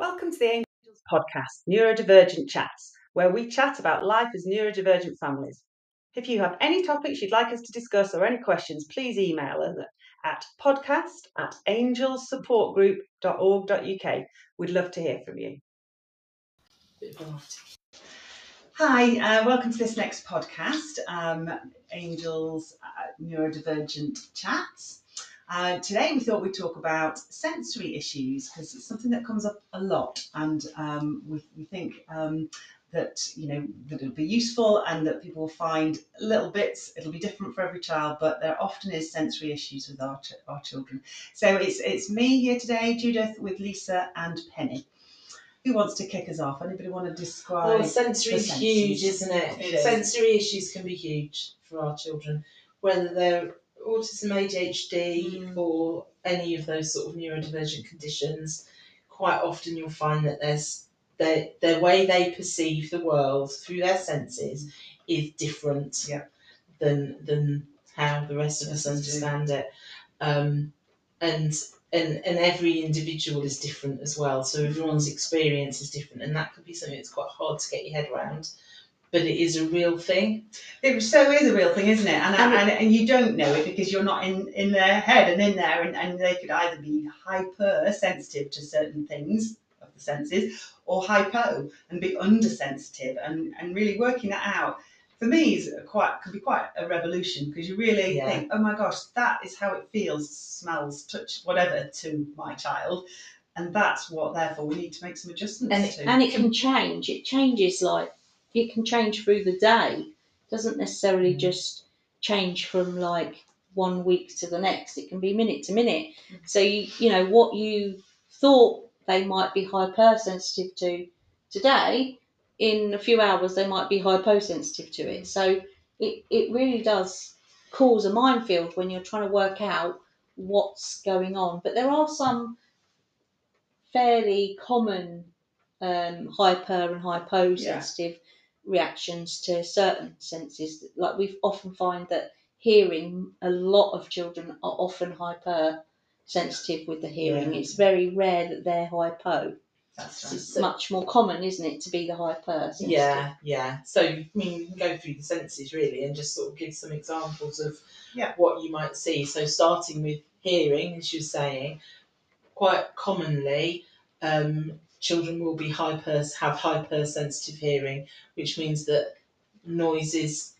Welcome to the Angels podcast, Neurodivergent Chats, where we chat about life as neurodivergent families. If you have any topics you'd like us to discuss or any questions, please email us at podcast at angelssupportgroup.org.uk. We'd love to hear from you. Hi, uh, welcome to this next podcast, um, Angels uh, Neurodivergent Chats. Uh, today we thought we'd talk about sensory issues because it's something that comes up a lot and um, we, we think um, that you know that it'll be useful and that people will find little bits it'll be different for every child but there often is sensory issues with our, ch- our children so it's it's me here today judith with lisa and penny who wants to kick us off anybody want to describe Well, sensory is huge, isn't it? It is. Sensory issues can be huge for our children, whether they're autism, ADHD, Mm. or any of those sort of neurodivergent conditions. Quite often, you'll find that there's their their way they perceive the world through their senses is different Yeah. than than how the rest of us understand it. Um, and and and every individual is different as well. So everyone's experience is different, and that could be something that's quite hard to get your head around. But it is a real thing. It so is a real thing, isn't it? And, And and, and you don't know it because you're not in, in their head and in there, and, and they could either be hypersensitive to certain things of the senses or hypo and be undersensitive and, and really working that out. For me, is quite could be quite a revolution because you really Yeah. think, oh my gosh, that is how it feels, smells, touch, whatever to my child, and that's what. Therefore, we need to make some adjustments And it- to. and it can change. It changes like it can change through the day. It doesn't necessarily Mm. just change from like one week to the next. It can be minute to minute. So you you know what you thought they might be hypersensitive to today, in a few hours they might be hyposensitive to it. So it, it really does cause a minefield when you're trying to work out what's going on. But there are some fairly common um, hyper and hyposensitive reactions to certain senses. Like we often find that hearing, a lot of children are often hypersensitive with the hearing. Yeah. It's very rare that they're hypo. that's right. It's much more common, isn't it, to be the hypersensitive? Yeah, yeah. So I mean, you can go through the senses really, and just sort of give some examples of Yeah. what you might see. So starting with hearing, as you're saying, quite commonly, um, children will be hyper have hypersensitive hearing, which means that noises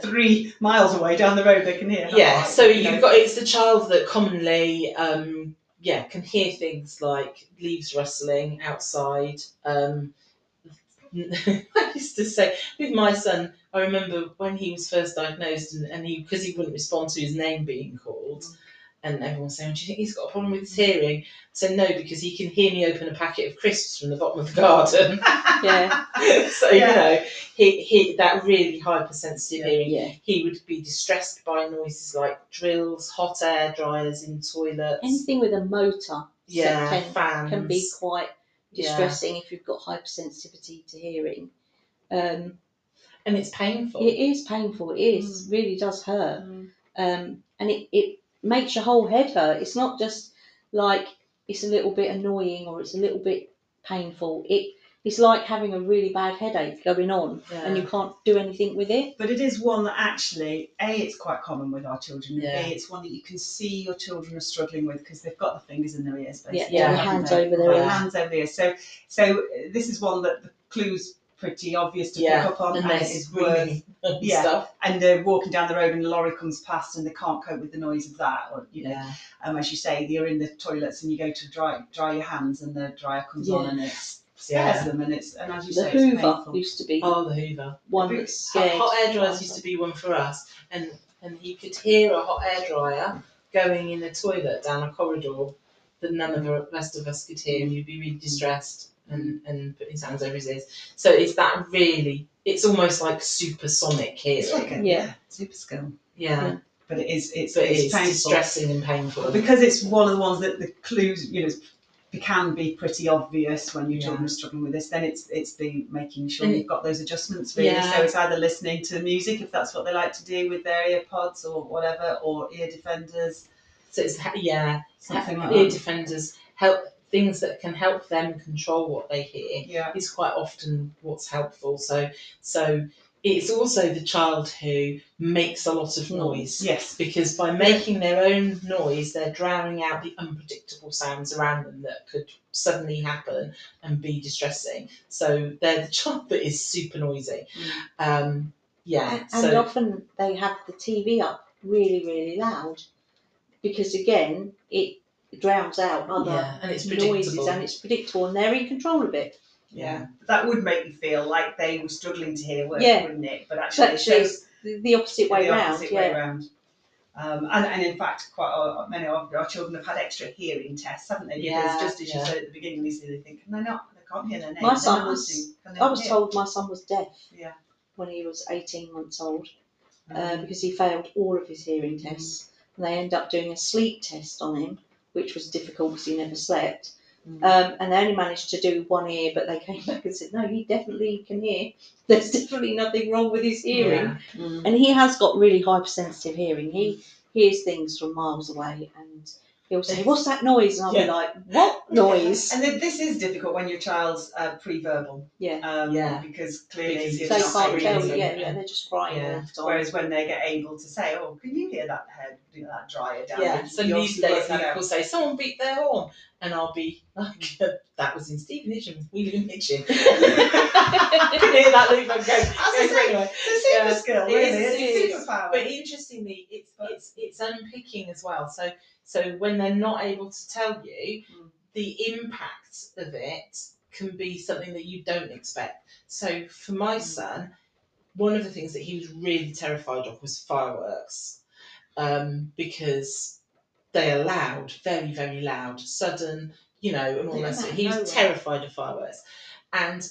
Three miles away down the road, they can hear. yeah so you you've got it's the child that commonly um yeah can hear things like leaves rustling outside um i used to say with my son i remember when he was first diagnosed and, and he because he wouldn't respond to his name being called and everyone was saying do you think he's got a problem with his hearing I said no because he can hear me open a packet of crisps from the bottom of the garden Yeah, so Yeah. you know he, he that really hypersensitive Yeah. hearing yeah. he would be distressed by noises like drills, hot air dryers in toilets. Anything with a motor yeah, can, fans. can be quite Yeah. distressing if you've got hypersensitivity to hearing. Um, and it's painful. It is painful. It is Mm. really does hurt, Mm. um, and it, it makes your whole head hurt. It's not just like it's a little bit annoying or it's a little bit painful. It it's like having a really bad headache going on, and you can't do anything with it. But it is one that actually, A, it's quite common with our children, and Yeah. B, it's one that you can see your children are struggling with because they've got the fingers in their ears, basically. Yeah, Yeah. hands over their ears. hands over their ears. So, so uh, this is one that the clue's pretty obvious to yeah, pick up on, and and, it is worth. and yeah. stuff. And they're walking down the road, and a lorry comes past, and they can't cope with the noise of that, or you know, Yeah, um, as you say, you're in the toilets and you go to dry dry your hands, and the dryer comes on, and it scares yeah. them, and it's and as you The say, Hoover it's painful. used to be Oh, the Hoover. one Hoover- that scared. Hot, hot air dryers used to be one for us, and and you could hear a hot air dryer going in a toilet down a corridor that none of the rest of us could hear, and you'd be really distressed and and put his hands over his ears. So it's that really. It's almost like supersonic hearing. It's like a Yeah. super skill, yeah, Yeah. but it is it's but it's it's painful. distressing and painful. because it's one of the ones that the clues you know can be pretty obvious when your Yeah. children are struggling with this then it's it's the making sure And- you've got those adjustments really Yeah. so it's either listening to music if that's what they like to do with their ear pods or whatever or ear defenders So it's yeah, something like ear that defenders help things that can help them control what they hear Yeah. is quite often what's helpful. So so it's also the child who makes a lot of noise Yes. because by making their own noise, they're drowning out the unpredictable sounds around them that could suddenly happen and be distressing. So they're the child that is super noisy. Um, yeah. And, and often they have the TV up really, really loud because again, it drowns out other yeah, and it's noises and it's predictable and they're in control of it. Yeah. That would make you feel like they were struggling to hear words, Yeah. wouldn't it? But So actually, actually, it's it's the, the opposite way the round. opposite yeah. way round. Um, and, and in fact, quite a, many of our children have had extra hearing tests, haven't they? Because Yeah, just as you yeah. said at the beginning, Lucy, they think, can they not? They can't hear their name. My son was- answering. Can they I was hear?" told my son was deaf Yeah. when he was 18 months old uh, Um, because he failed all of his hearing tests. And they end up doing a sleep test on him, which was difficult because he never slept. Mm. Um, and they only managed to do one ear, but they came back and said, no, he definitely can hear. There's definitely nothing wrong with his hearing. Yeah. Mm. And he has got really hypersensitive hearing. He hears things from miles away and he'll say, What's that noise? And I'll Yeah. be like, What noise? And then this is difficult when your child's uh, pre-verbal. Yeah. Um, Yeah. Because clearly Because you're They not can't saying tell you, anything. yeah, yeah, they're just crying Yeah. all the time. Whereas when they get able to say, "Oh, can you hear that head, you know, that dryer down?" Yeah, so You these days work that Luke out. will say, someone beat their horn. And I'll be like, that was in Stephen Hitchens, Wheeling Hitchin. Can hear that Luke and go, That's go the thing. anyway. It's a super Yeah, skill, really. is, It's it a is. superpower. But interestingly, it's But- it's it's unpicking as well. So so when they're not able to tell you, Mm. the impact of it can be something that you don't expect. So for my Mm. son, one of the things that he was really terrified of was fireworks, um, because they are loud, very very loud, sudden, you know, and all that. He was terrified of fireworks, and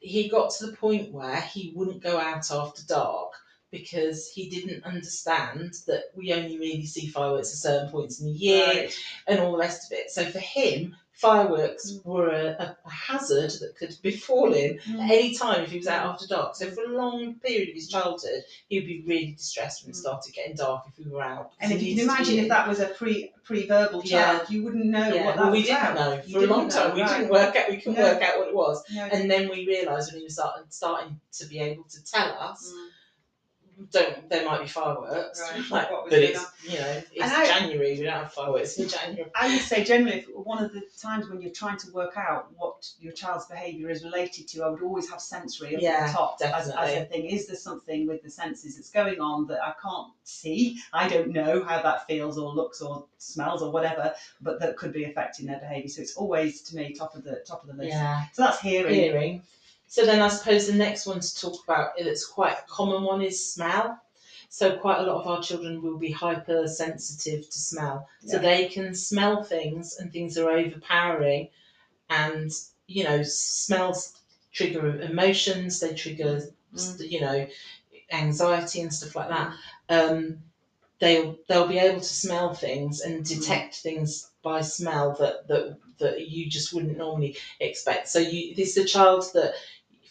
he got to the point where he wouldn't go out after dark because he didn't understand that we only really see fireworks at certain points in the year Right. and all the rest of it. So for him, fireworks Mm. were a, a, a hazard that could befall him Mm. at any time if he was out after dark. So for a long period of his childhood, he would be really distressed when it Mm. started getting dark if we were out. And if you can imagine if that was a pre pre-verbal Yeah. child, you wouldn't know yeah, what that well, we was didn't about. know You for a didn't long know, time. We right. didn't work out. We couldn't No. work out what it was. No. And then we realised when he was starting, starting to be able to tell us, Mm. Don't there might be fireworks, Right, like, but it's you know it's I- January. We don't have fireworks in January. I would say generally, if one of the times when you're trying to work out what your child's behaviour is related to, I would always have sensory up at Yeah, the top as, as a thing. Is there something with the senses that's going on that I can't see? I don't know how that feels or looks or smells or whatever, but that could be affecting their behaviour. So it's always to me top of the top of the list. Yeah. So that's hearing. hearing. So then I suppose the next one to talk about that's quite a common one is smell. So quite a lot of our children will be hypersensitive to smell. So they can smell things and things are overpowering and you know, smells trigger emotions, they trigger Mm. you know, anxiety and stuff like that. Um they'll they'll be able to smell things and detect things by smell that, that that you just wouldn't normally expect. So you this is a child that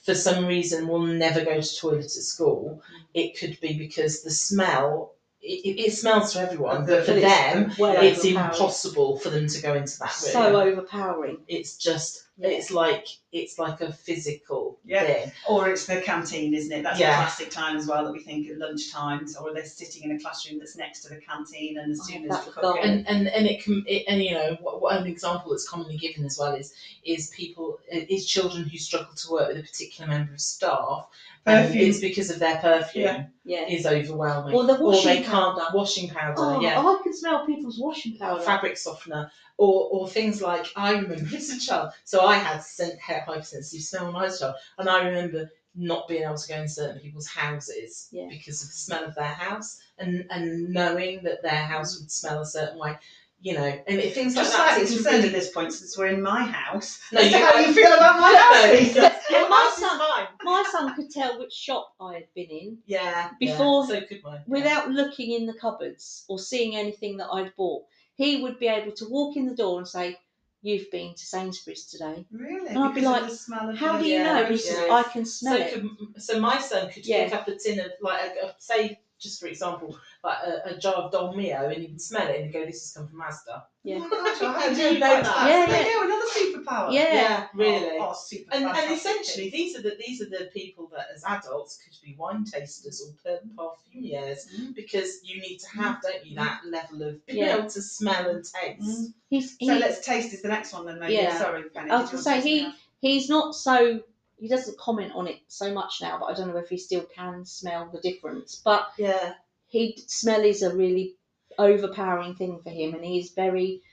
for some reason will never go to toilet at school. Mm. It could be because the smell it, it, it smells to everyone, but for it's them well it's overpowering. impossible for them to go into that room. So overpowering. it's just Yeah. it's like it's like a physical Yeah. thing. Or it's the canteen, isn't it? That's Yeah. a classic time as well that we think at lunch times, or they're sitting in a classroom that's next to the canteen, and as Oh, soon as that the would cook and and and it can it, and you know what, what an example that's commonly given as well is is people is children who struggle to work with a particular member of staff and Perfume. it's because of their perfume Yeah. Yeah. is overwhelming Or the or they washing can't powder. washing powder Oh, yeah oh, I can smell people's washing powder. fabric softener or or things like I remember as a child so I had sen- hypersensitive smell when I was a child and I remember not being able to go in certain people's houses Yeah. because of the smell of their house and and knowing that their house would smell a certain way you know and it, things like that slightly it's concerned really at this point since we're in my house. No, you how won't. you feel about my house, no, yeah. Well, my son- My son could tell which shop I had been in yeah Before- yeah, so could mine yeah. without looking in the cupboards or seeing anything that I'd bought. He would be able to walk in the door and say, You've been to Sainsbury's today. Really? And I'd be Because of like, the smell of How the do you Yeah, know? He yeah. I can smell so it. could, so my son could Yeah. pick up a tin of like a, a, say just for example, like a, a jar of Dolmio, and you can smell it and you go, "This has come from Asda." Yeah. Oh my gosh, I How you didn't know quite that? Yeah, There yeah. you go, another superpower. Yeah. really. Oh, oh, super And, and essentially, these are the these are the people that, as adults, could be wine tasters or per- parfumiers Mm. because you need to have, don't you, that level of being Yeah. able to smell and taste. Mm. He's he, So let's taste is the next one then. Maybe. Yeah. Sorry, Penny. I was gonna say, he- he's not so he doesn't comment on it so much now, but I don't know if he still can smell the difference. But Yeah, he smell is a really overpowering thing for him, and he's very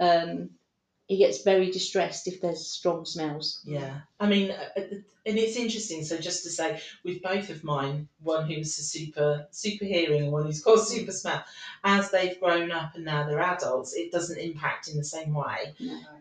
um, he gets very distressed if there's strong smells. yeah. I mean, uh, uh, and it's interesting. So just to say, with both of mine, one who's a super super hearing and one who's got super smell, as they've grown up and now they're adults, it doesn't impact in the same way.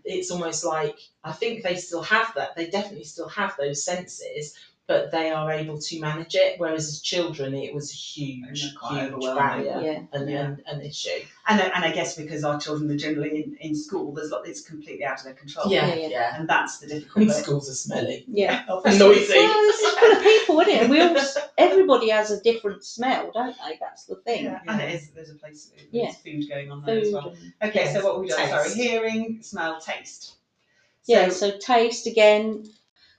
it's almost like I think they still have that. They definitely still have those senses, but they are able to manage it. Whereas as children, it was a huge, huge overwhelming. barrier Yeah, and, Yeah. and an issue. And, I- and I guess because our children are generally in, in school, there's lot it's completely out of their control. Yeah, Yeah, yeah. yeah. And that's the difficult And bit. schools are smelly yeah. and noisy. Well, it's full of people, isn't it? We all, everybody has a different smell, don't they? That's the thing. Yeah, and it is. There's a place. There's Yeah. food going on there as well. Okay, Yes, so what have we done? Sorry, hearing, smell, taste. Yeah, So, so taste again.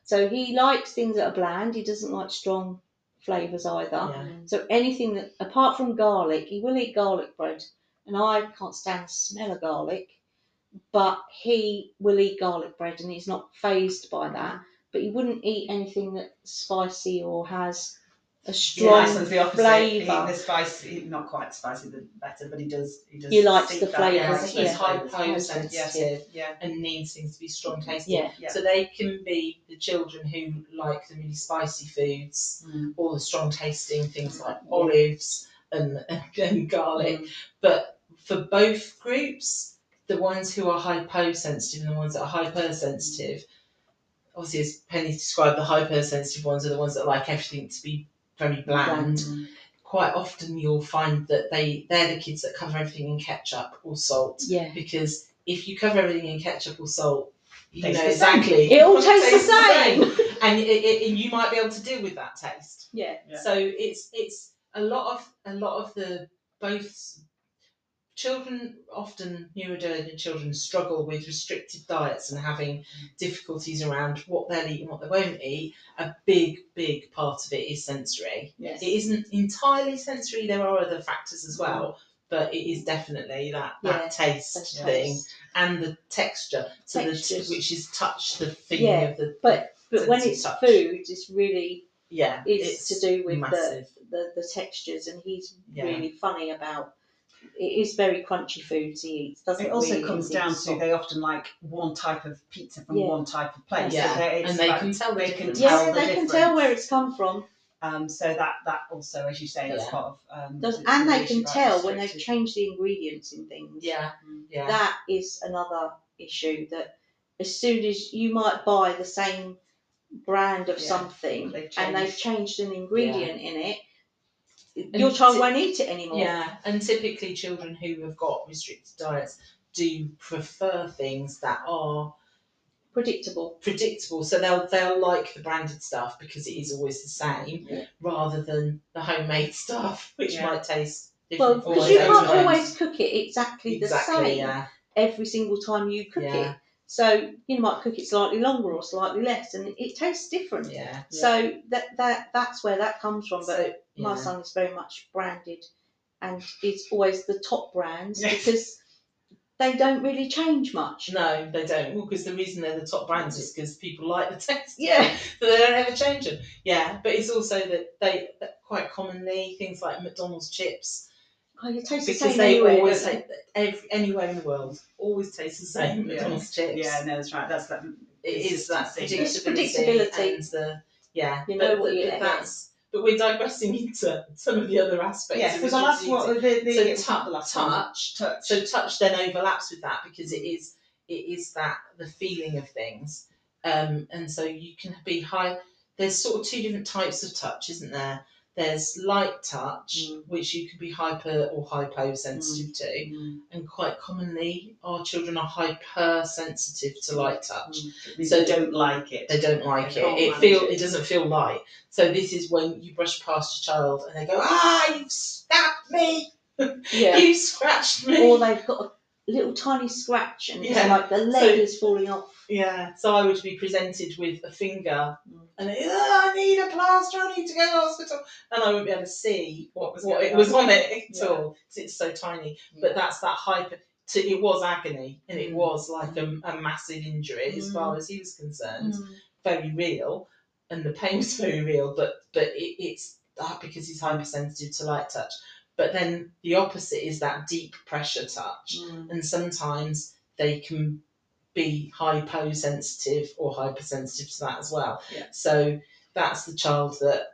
So he likes things that are bland. He doesn't like strong flavours either. Yeah. So anything that, apart from garlic, he will eat garlic bread, and I can't stand the smell of garlic. But he will eat garlic bread, and he's not phased by that. Mm-hmm. But he wouldn't eat anything that's spicy or has a strong my son's the opposite. Flavour. the spice—not quite spicy, the better, but he does. He does. He likes the flavour. flavours, Yeah, yeah, he's yeah. flavours. hypo sensitive Yeah, and needs things to be strong tasting. Yeah, yeah. So they can be the children who like the really spicy foods Mm. or the strong tasting things like Yeah. olives and, and garlic. Mm. But for both groups, the ones who are hyposensitive and the ones that are hypersensitive, obviously as Penny described, the hypersensitive ones are the ones that like everything to be very bland. Mm. Quite often you'll find that they they're the kids that cover everything in ketchup or salt yeah. because if you cover everything in ketchup or salt, you Tastes know exactly. It all tastes the same. and it, it, and you might be able to deal with that taste. Yeah. Yeah. So it's it's a lot of a lot of the both children often neurodivergent children struggle with restricted diets and having difficulties around what they'll eat and what they won't eat. A big big part of it is sensory. Yes. It isn't entirely sensory. There are other factors as well. But it is definitely that, that Yeah, taste thing and the texture, so the Textures. which is touch, the feeling Yeah, of the But but when it's touch. food, it's really yeah, it's, to do with the, the the textures, and he's Yeah. really funny about. It is very crunchy foods he eats. Doesn't It also really comes down to they often like one type of pizza from Yeah. one type of place. Yeah, So they- it's and they like- can tell the they can difference. tell yeah, the they can tell where it's come from. Um, so that that also, as you say, that's Yeah. part of. Um, Does, it's and the they can tell when they've changed the ingredients in things. Yeah, yeah, That is another issue that as soon as you might buy the same brand of Yeah, something they've and they've changed. changed an ingredient in it, your child ti- won't eat it anymore. yeah. And typically, children who have got restricted diets do prefer things that are Predictable. predictable. So they'll they'll like the branded stuff because it is always the same, Yeah. rather than the homemade stuff, which Yeah. might taste Well, different. for because you can't always cook it exactly, the exactly, same yeah, every single time you cook it. So you might cook it slightly longer or slightly less, and it, it tastes different. yeah. So that that that's where that comes from. But So, my yeah. son is very much branded, and it's always the top brands Yes. because they don't really change much. No, they don't. Well, because the reason they're the top brands is mm. because people like the taste. Yeah. So they don't ever change them. Yeah, but it's also that they that quite commonly things like McDonald's chips Oh, it tastes the because same they anywhere. always don't they? every, anywhere in the world always taste the same. Yeah. McDonald's chips. Yeah, no, that's right. That's that. it is that consistency. predictability, It's predictability. and the yeah. You know but, what but- you're but getting. that's but we're digressing into some of the other aspects. Yes, of because that's restricted what the, the, so the last touch Touch. so touch then overlaps with that because it is it is that the feeling of things um, and so you can be high there's sort of two different types of touch isn't there there's light touch, Mm. which you can be hyper or hyposensitive to, Mm, and quite commonly our children are hypersensitive to light touch. mm. It So- they don't like it. They don't like They it. can't It feel it. it doesn't feel light. So this is when you brush past your child and they go, ah, you've stabbed me, Yeah. you scratched me. or they've got a little tiny scratch and Yeah. it's like the leg So- is falling off. Yeah, so I would be presented with a finger Mm. and "Oh, I need a plaster, I need to go to hospital. And I wouldn't be able to see what, was what it was on. on it at Yeah. all because it's so tiny. But that's that hyper, to, it was agony and it Mm. was like a, a massive injury as far Mm. as he was concerned, Mm. very real. And the pain was very real, but, but it, it's that because he's hypersensitive to light touch. But then the opposite is that deep pressure touch Mm. and sometimes they can be hyposensitive or hypersensitive to that as well. Yeah. So that's the child that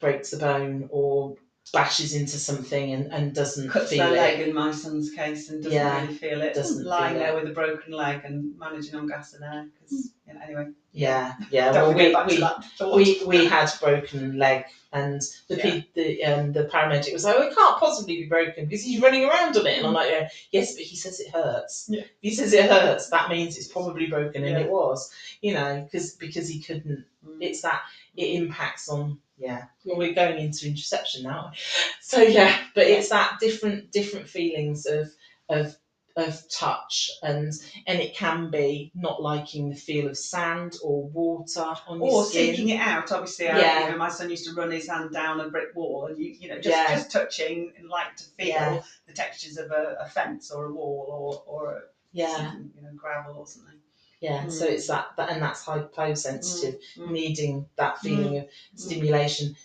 breaks the bone or bashes into something and, and doesn't Cuts feel their it. leg in my son's case and doesn't Yeah, really feel it. doesn't lying there it. with a broken leg and managing on gas and air. 'cause, you know, anyway, Yeah, yeah. don't well, we, we, back we, to that thought. we we had broken leg and the Yeah. pe- the um the paramedic was like, oh, it can't possibly be broken because he's running around on it, and I'm like, yeah, yes, but he says it hurts. Yeah. If he says it hurts, that means it's probably broken, and Yeah. it was, you know, because because he couldn't. Mm. It's that it impacts on yeah. well, We're going into interoception now, so yeah, but it's that different different feelings of of of touch and and it can be not liking the feel of sand or water on your or skin. seeking it out. Obviously, I, Yeah. you know, my son used to run his hand down a brick wall, and you, you know, just Yeah. just touching and like to feel Yeah. the textures of a, a fence or a wall or or a, yeah. you know gravel or something. Yeah, so Mm. it's that, that and that's hyposensitive, Mm. needing that feeling of stimulation.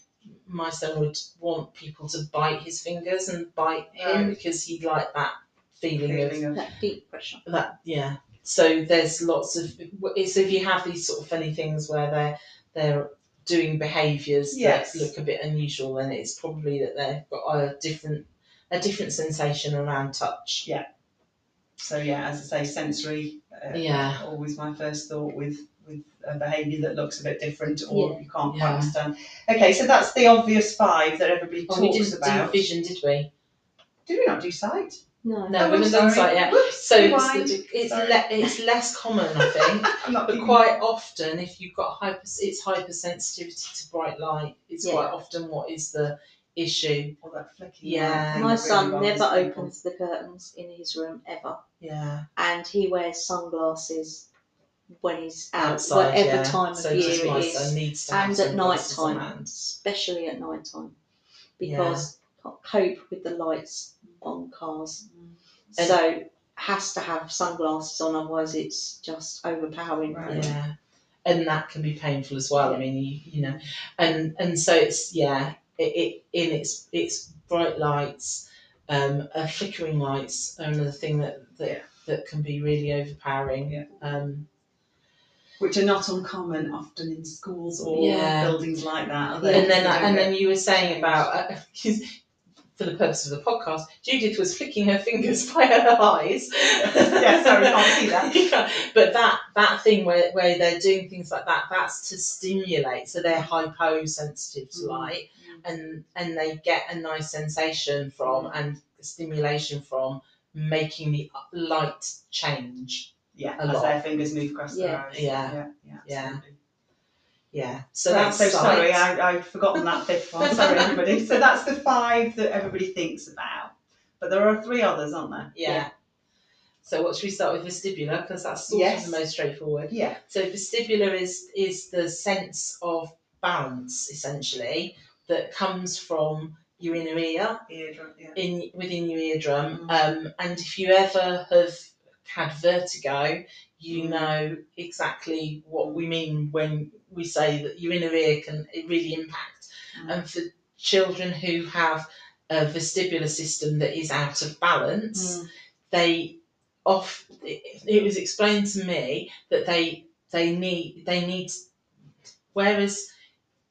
My son would want people to bite his fingers and bite him Right. because he'd like that feeling, Feeling of That deep pressure. that. Yeah. So there's lots of so if you have these sort of funny things where they're they're doing behaviours Yes. that look a bit unusual, then it's probably that they've got a different a different sensation around touch. Yeah. So yeah, as I say, sensory. Uh, Yeah. Always my first thought with with a behaviour that looks a bit different or you can't quite Yeah. understand. Okay, so that's the obvious five that everybody Oh, we talks didn't about. do vision, did we? Did we not do sight? No. No, Oh, I'm haven't sorry. sight yet. Whoops, So rewind. it's it's, Sorry. le- it's less common, I think. I'm not But keeping- quite often, if you've got hyper, it's hypersensitivity to bright light. It's Yeah. quite often what is the issue. All that flicking Yeah. My son never opens the curtains in his room ever, Yeah, and he wears sunglasses when he's out, outside. whatever yeah. time so of year just my it son is, needs to have and at night sunglasses on time, hand. especially at night time, because can't cope with the lights on cars. And- so has to have sunglasses on, otherwise it's just overpowering. Right. Yeah, and that can be painful as well. I mean, you, you know, and and so it's yeah, it, it in its its bright lights, um, uh, flickering lights are another thing that that, Yeah. that can be really overpowering. Yeah. Um, Which are not uncommon often in schools or Yeah. buildings like that. Are they? and then and then you were saying about. Uh, 'cause for the purpose of the podcast, Judith was flicking her fingers by her eyes. Yeah, sorry, can't see that. Yeah, but that that thing where, where they're doing things like that, that's to stimulate. So they're hyposensitive to Mm. light, and and they get a nice sensation from Mm. and stimulation from making the light change. yeah, a as lot. their fingers move across their Yeah. eyes. Yeah. yeah, yeah. Yeah. Yeah. So Right, that's so sorry. I, I'd forgotten that fifth one. Sorry, everybody. So that's the five that everybody thinks about. But there are three others, aren't there? yeah. So what should we start with vestibular? Because that's sort Yes. of the most straightforward. Yeah. So vestibular is is the sense of balance essentially that comes from your inner ear Eardrum, yeah. in within your eardrum. Mm. Um, and if you ever have had vertigo, you know exactly what we mean when we say that your inner ear can it really impact. Mm. And for children who have a vestibular system that is out of balance, Mm. they off it, it was explained to me that they they need they need whereas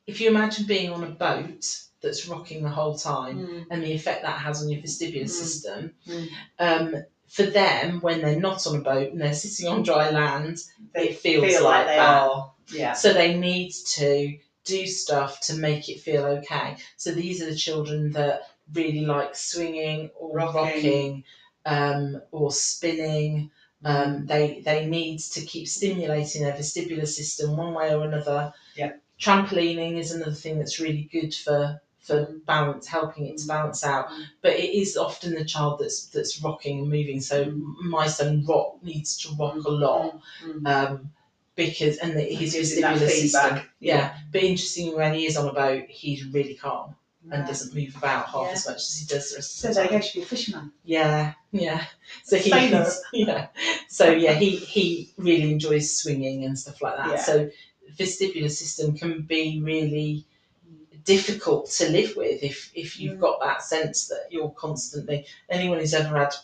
if you imagine being on a boat that's rocking the whole time Mm. and the effect that has on your vestibular Mm. system Mm. um, for them when they're not on a boat and they're sitting on dry land They it feels feel like, like they that are. Yeah. so they need to do stuff to make it feel okay. So these are the children that really like swinging or Rocking. rocking, um, or spinning. Um, they they need to keep stimulating their vestibular system one way or another. Yeah. Trampolining is another thing that's really good for for balance, helping it to Mm. balance out. But it is often the child that's that's rocking and moving. So Mm. my son rock needs to rock a lot Mm. um, because and the, his vestibular system. feedback. Yeah. But interestingly, when he is on a boat, he's really calm and Right. doesn't move about half Yeah. as much as he does the rest So of the time. go, should be a fisherman. Yeah, yeah. So he, he's- yeah. So yeah, he he really enjoys swinging and stuff like that. Yeah. So vestibular system can be really difficult to live with if if you've Mm. got that sense that you're constantly anyone who's ever had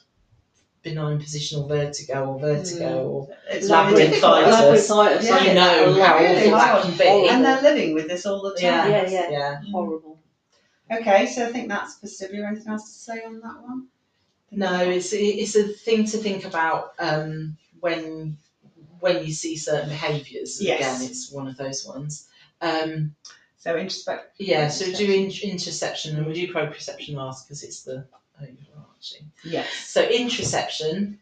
benign positional vertigo or vertigo or It's Labyrinthitis. really. Labyrinthitis, Yeah. You get that a know lot. how Really awful that can be. And they're living with this all the time. Yeah. Yeah, yeah. yeah. horrible. Okay, so I think that's vestibular. Anything else to say on that one? No, it's it's a thing to think about um, when when you see certain behaviours. Yes. Again, it's one of those ones. Um, So introspect. yeah, so we do in, interoception and we do proprioception last because it's the overarching. Yes. So introception,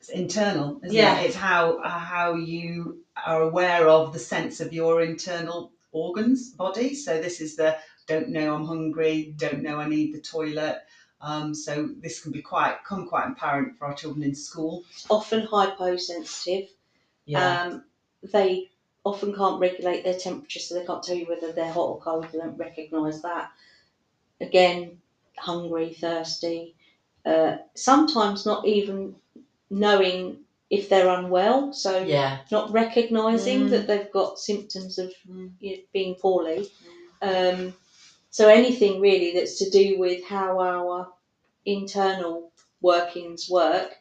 It's internal, isn't Yeah. it? It's how uh, how you are aware of the sense of your internal organs, body. So this is the don't know I'm hungry, don't know I need the toilet. Um, so this can be quite come quite apparent for our children in school. Often hyposensitive. yeah, Um, they often can't regulate their temperature, so they can't tell you whether they're hot or cold. They don't recognise that. Again, hungry, thirsty. Uh, sometimes not even knowing if they're unwell, so yeah, not recognising Mm. that they've got symptoms of Mm. you know, being poorly. Um, so anything really that's to do with how our internal workings work,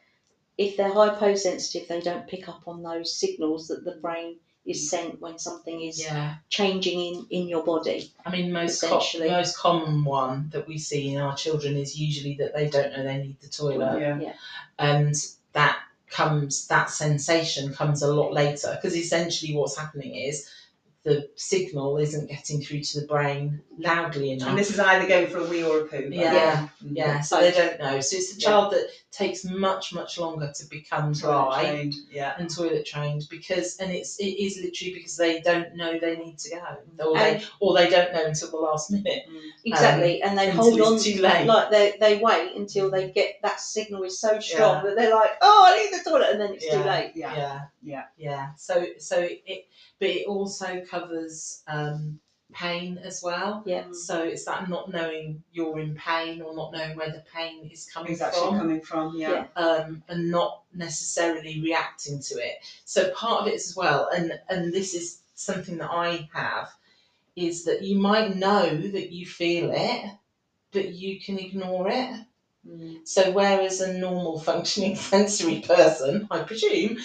if they're hyposensitive, they don't pick up on those signals that the brain is sent when something is yeah. changing in, in your body. I mean, most co- Essentially. most common one that we see in our children is usually that they don't know they need the toilet. Yeah. and that comes that sensation comes a lot later because essentially what's happening is the signal isn't getting through to the brain loudly enough And this is either going for a wee or a poo. by Yeah. the way. Mm. yeah so they don't know so it's the Yeah. child that takes much much longer to become Toilet dry trained, Yeah. and toilet trained because and it's it is literally because they don't know they need to go or they or they don't know until the last minute Exactly, and they hold on too late like they they wait until they get that signal is so strong Yeah. that they're like, oh, I need the toilet, and then it's too late. Yeah. yeah Yeah. yeah so so it but it also covers um pain as well Yeah. so it's that not knowing you're in pain or not knowing where the pain is coming It's from coming from. Yeah. Yeah. um, and not necessarily reacting to it so part of it as well and and this is something that i have is that you might know that you feel it but you can ignore it Mm. so whereas a normal functioning sensory person, I presume,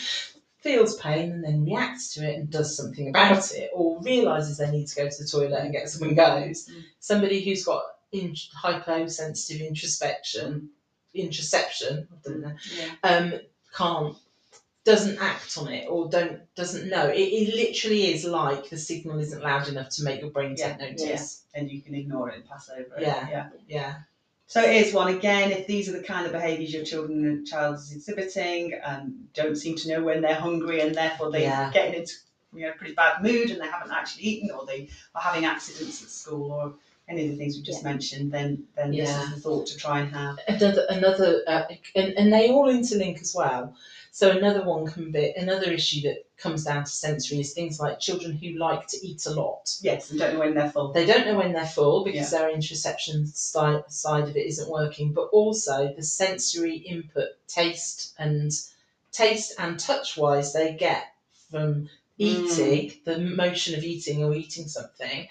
feels pain and then reacts to it and does something about it, or realizes they need to go to the toilet and gets up and goes, Mm. somebody who's got in- hyposensitive introspection, introception, I don't know, Yeah. um, can't doesn't act on it or don't doesn't know. It, it literally is like the signal isn't loud enough to make your brain take notice. And you can ignore it and pass over it. Yeah. Yeah. Yeah. So it is one again. If these are the kind of behaviours your children and child is exhibiting, um, don't seem to know when they're hungry, and therefore they're Yeah. getting into you know pretty bad mood, and they haven't actually eaten, or they are having accidents at school, or any of the things we just mentioned, then then this is the thought to try and have. another another uh, and, and they all interlink as well so another one can be another issue that comes down to sensory is things like children who like to eat a lot Yes, and don't know when they're full. they don't know when they're full because their interoception side, side of it isn't working but also the sensory input taste and taste and touch wise they get from eating the motion of eating or eating something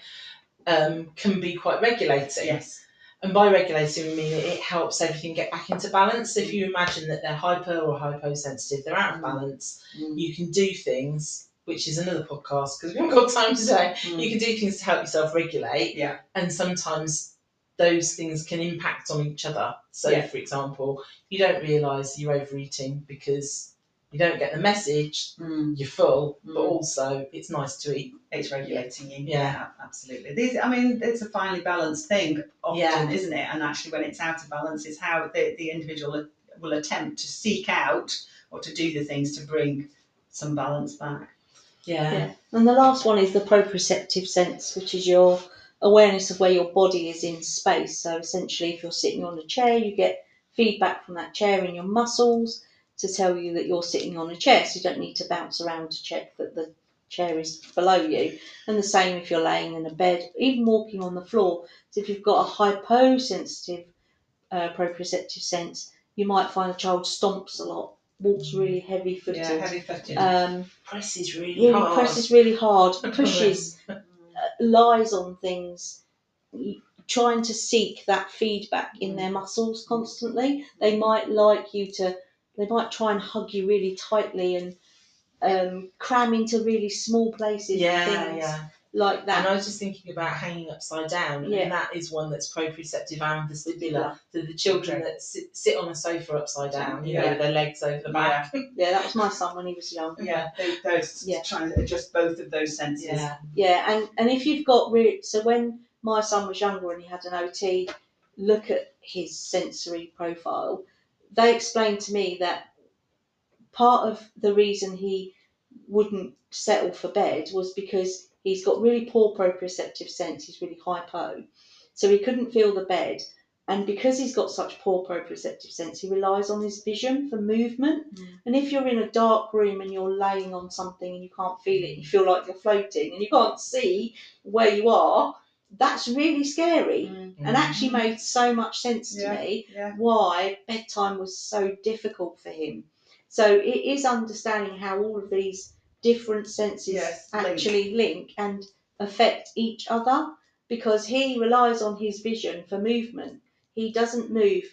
um, can be quite regulating Yes. And by regulating, we mean it, helps everything get back into balance. So if you imagine that they're hyper or hyposensitive, they're out of Mm. balance, Mm. you can do things, which is another podcast because we haven't got time today. Mm. You can do things to help yourself regulate. Yeah. And sometimes those things can impact on each other. So, Yeah. for example, you don't realise you're overeating because you don't get the message, Mm. you're full, but Mm. also it's nice to eat. It's regulating you. Yeah. absolutely. These, I mean, it's a finely balanced thing often, Yeah. isn't it? And actually, when it's out of balance, is how the, the individual will attempt to seek out or to do the things to bring some balance back. Yeah. Yeah. And the last one is the proprioceptive sense, which is your awareness of where your body is in space. So essentially, if you're sitting on a chair, you get feedback from that chair in your muscles to tell you that you're sitting on a chair. So you don't need to bounce around to check that the chair is below you. And the same if you're laying in a bed, even walking on the floor. So if you've got a hyposensitive uh, proprioceptive sense, you might find a child stomps a lot, walks really heavy footed. Yeah, heavy footed. um, Presses really, really hard. presses really hard, pushes, uh, lies on things, trying to seek that feedback in their muscles constantly. They might like you to, they might try and hug you really tightly and um, cram into really small places yeah, and things yeah. like that. And. I was just thinking about hanging upside down, Yeah. and that is one that's proprioceptive and vestibular. So the children Okay. that sit, sit on a sofa upside down, you know, Yeah. with their legs over the back. Yeah, that was my son when he was young. yeah, they- those Yeah. trying to adjust both of those senses. Yeah. Yeah, and, and if you've got re- so when my son was younger and he had an OT, look at his sensory profile. They explained to me that part of the reason he wouldn't settle for bed was because he's got really poor proprioceptive sense. He's really hypo, so he couldn't feel the bed. And because he's got such poor proprioceptive sense, he relies on his vision for movement. Mm. And if you're in a dark room and you're laying on something and you can't feel it, you feel like you're floating and you can't see where you are, that's really scary. Mm. And actually made so much sense to Yeah. me Yeah. why bedtime was so difficult for him. So it is understanding how all of these different senses Yes, actually link and affect each other because he relies on his vision for movement. He doesn't move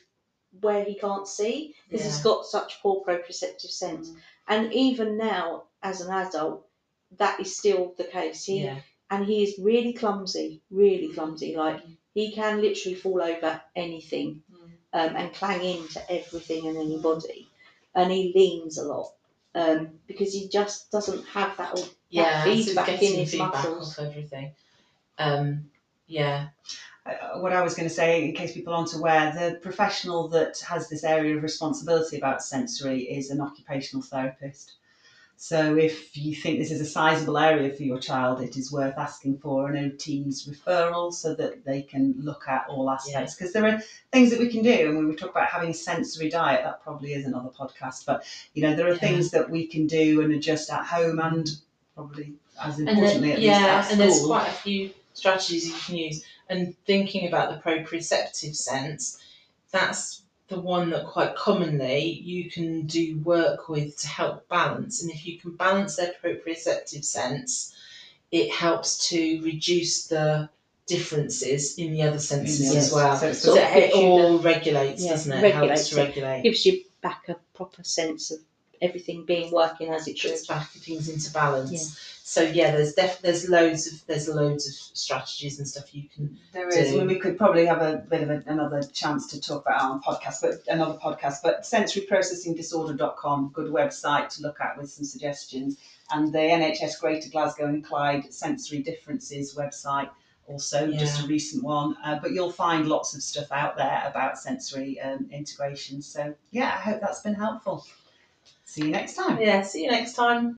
where he can't see because he's got such poor proprioceptive sense. Mm. And even now, as an adult, that is still the case. He Yeah. And he is really clumsy, really clumsy. Like he can literally fall over anything Mm. um, and clang into everything and anybody, and he leans a lot um, because he just doesn't have that. All, Yeah. feedback so in getting his feedback muscles. off everything. Um, yeah. Uh, what I was going to say, in case people aren't aware, the professional that has this area of responsibility about sensory is an occupational therapist. So if you think this is a sizable area for your child, it is worth asking for an OT's referral so that they can look at all aspects. Because there are things that we can do, and when we talk about having a sensory diet, that probably is another podcast. But you know, there are Yeah. things that we can do and adjust at home, and probably as And then, importantly, at yeah, least at and there's quite a few strategies you can use. And thinking about the proprioceptive sense, that's the one that quite commonly you can do work with to help balance. And if you can balance their proprioceptive sense, it helps to reduce the differences in the other senses Yes. as well. So So it all regulates, yeah, doesn't it? regulates helps to it. regulate. gives you back a proper sense of everything being working as it should. puts back things into balance. Yeah. So yeah, there's def- there's loads of there's loads of strategies and stuff you can There is. I mean, we could probably have a bit of a, another chance to talk about it on podcast, but another podcast. But sensoryprocessingdisorder.com, good website to look at with some suggestions, and the NHS Greater Glasgow and Clyde Sensory Differences website, also just a recent one. Uh, but you'll find lots of stuff out there about sensory um, integration. So yeah, I hope that's been helpful. See you next time. Yeah, see you next time.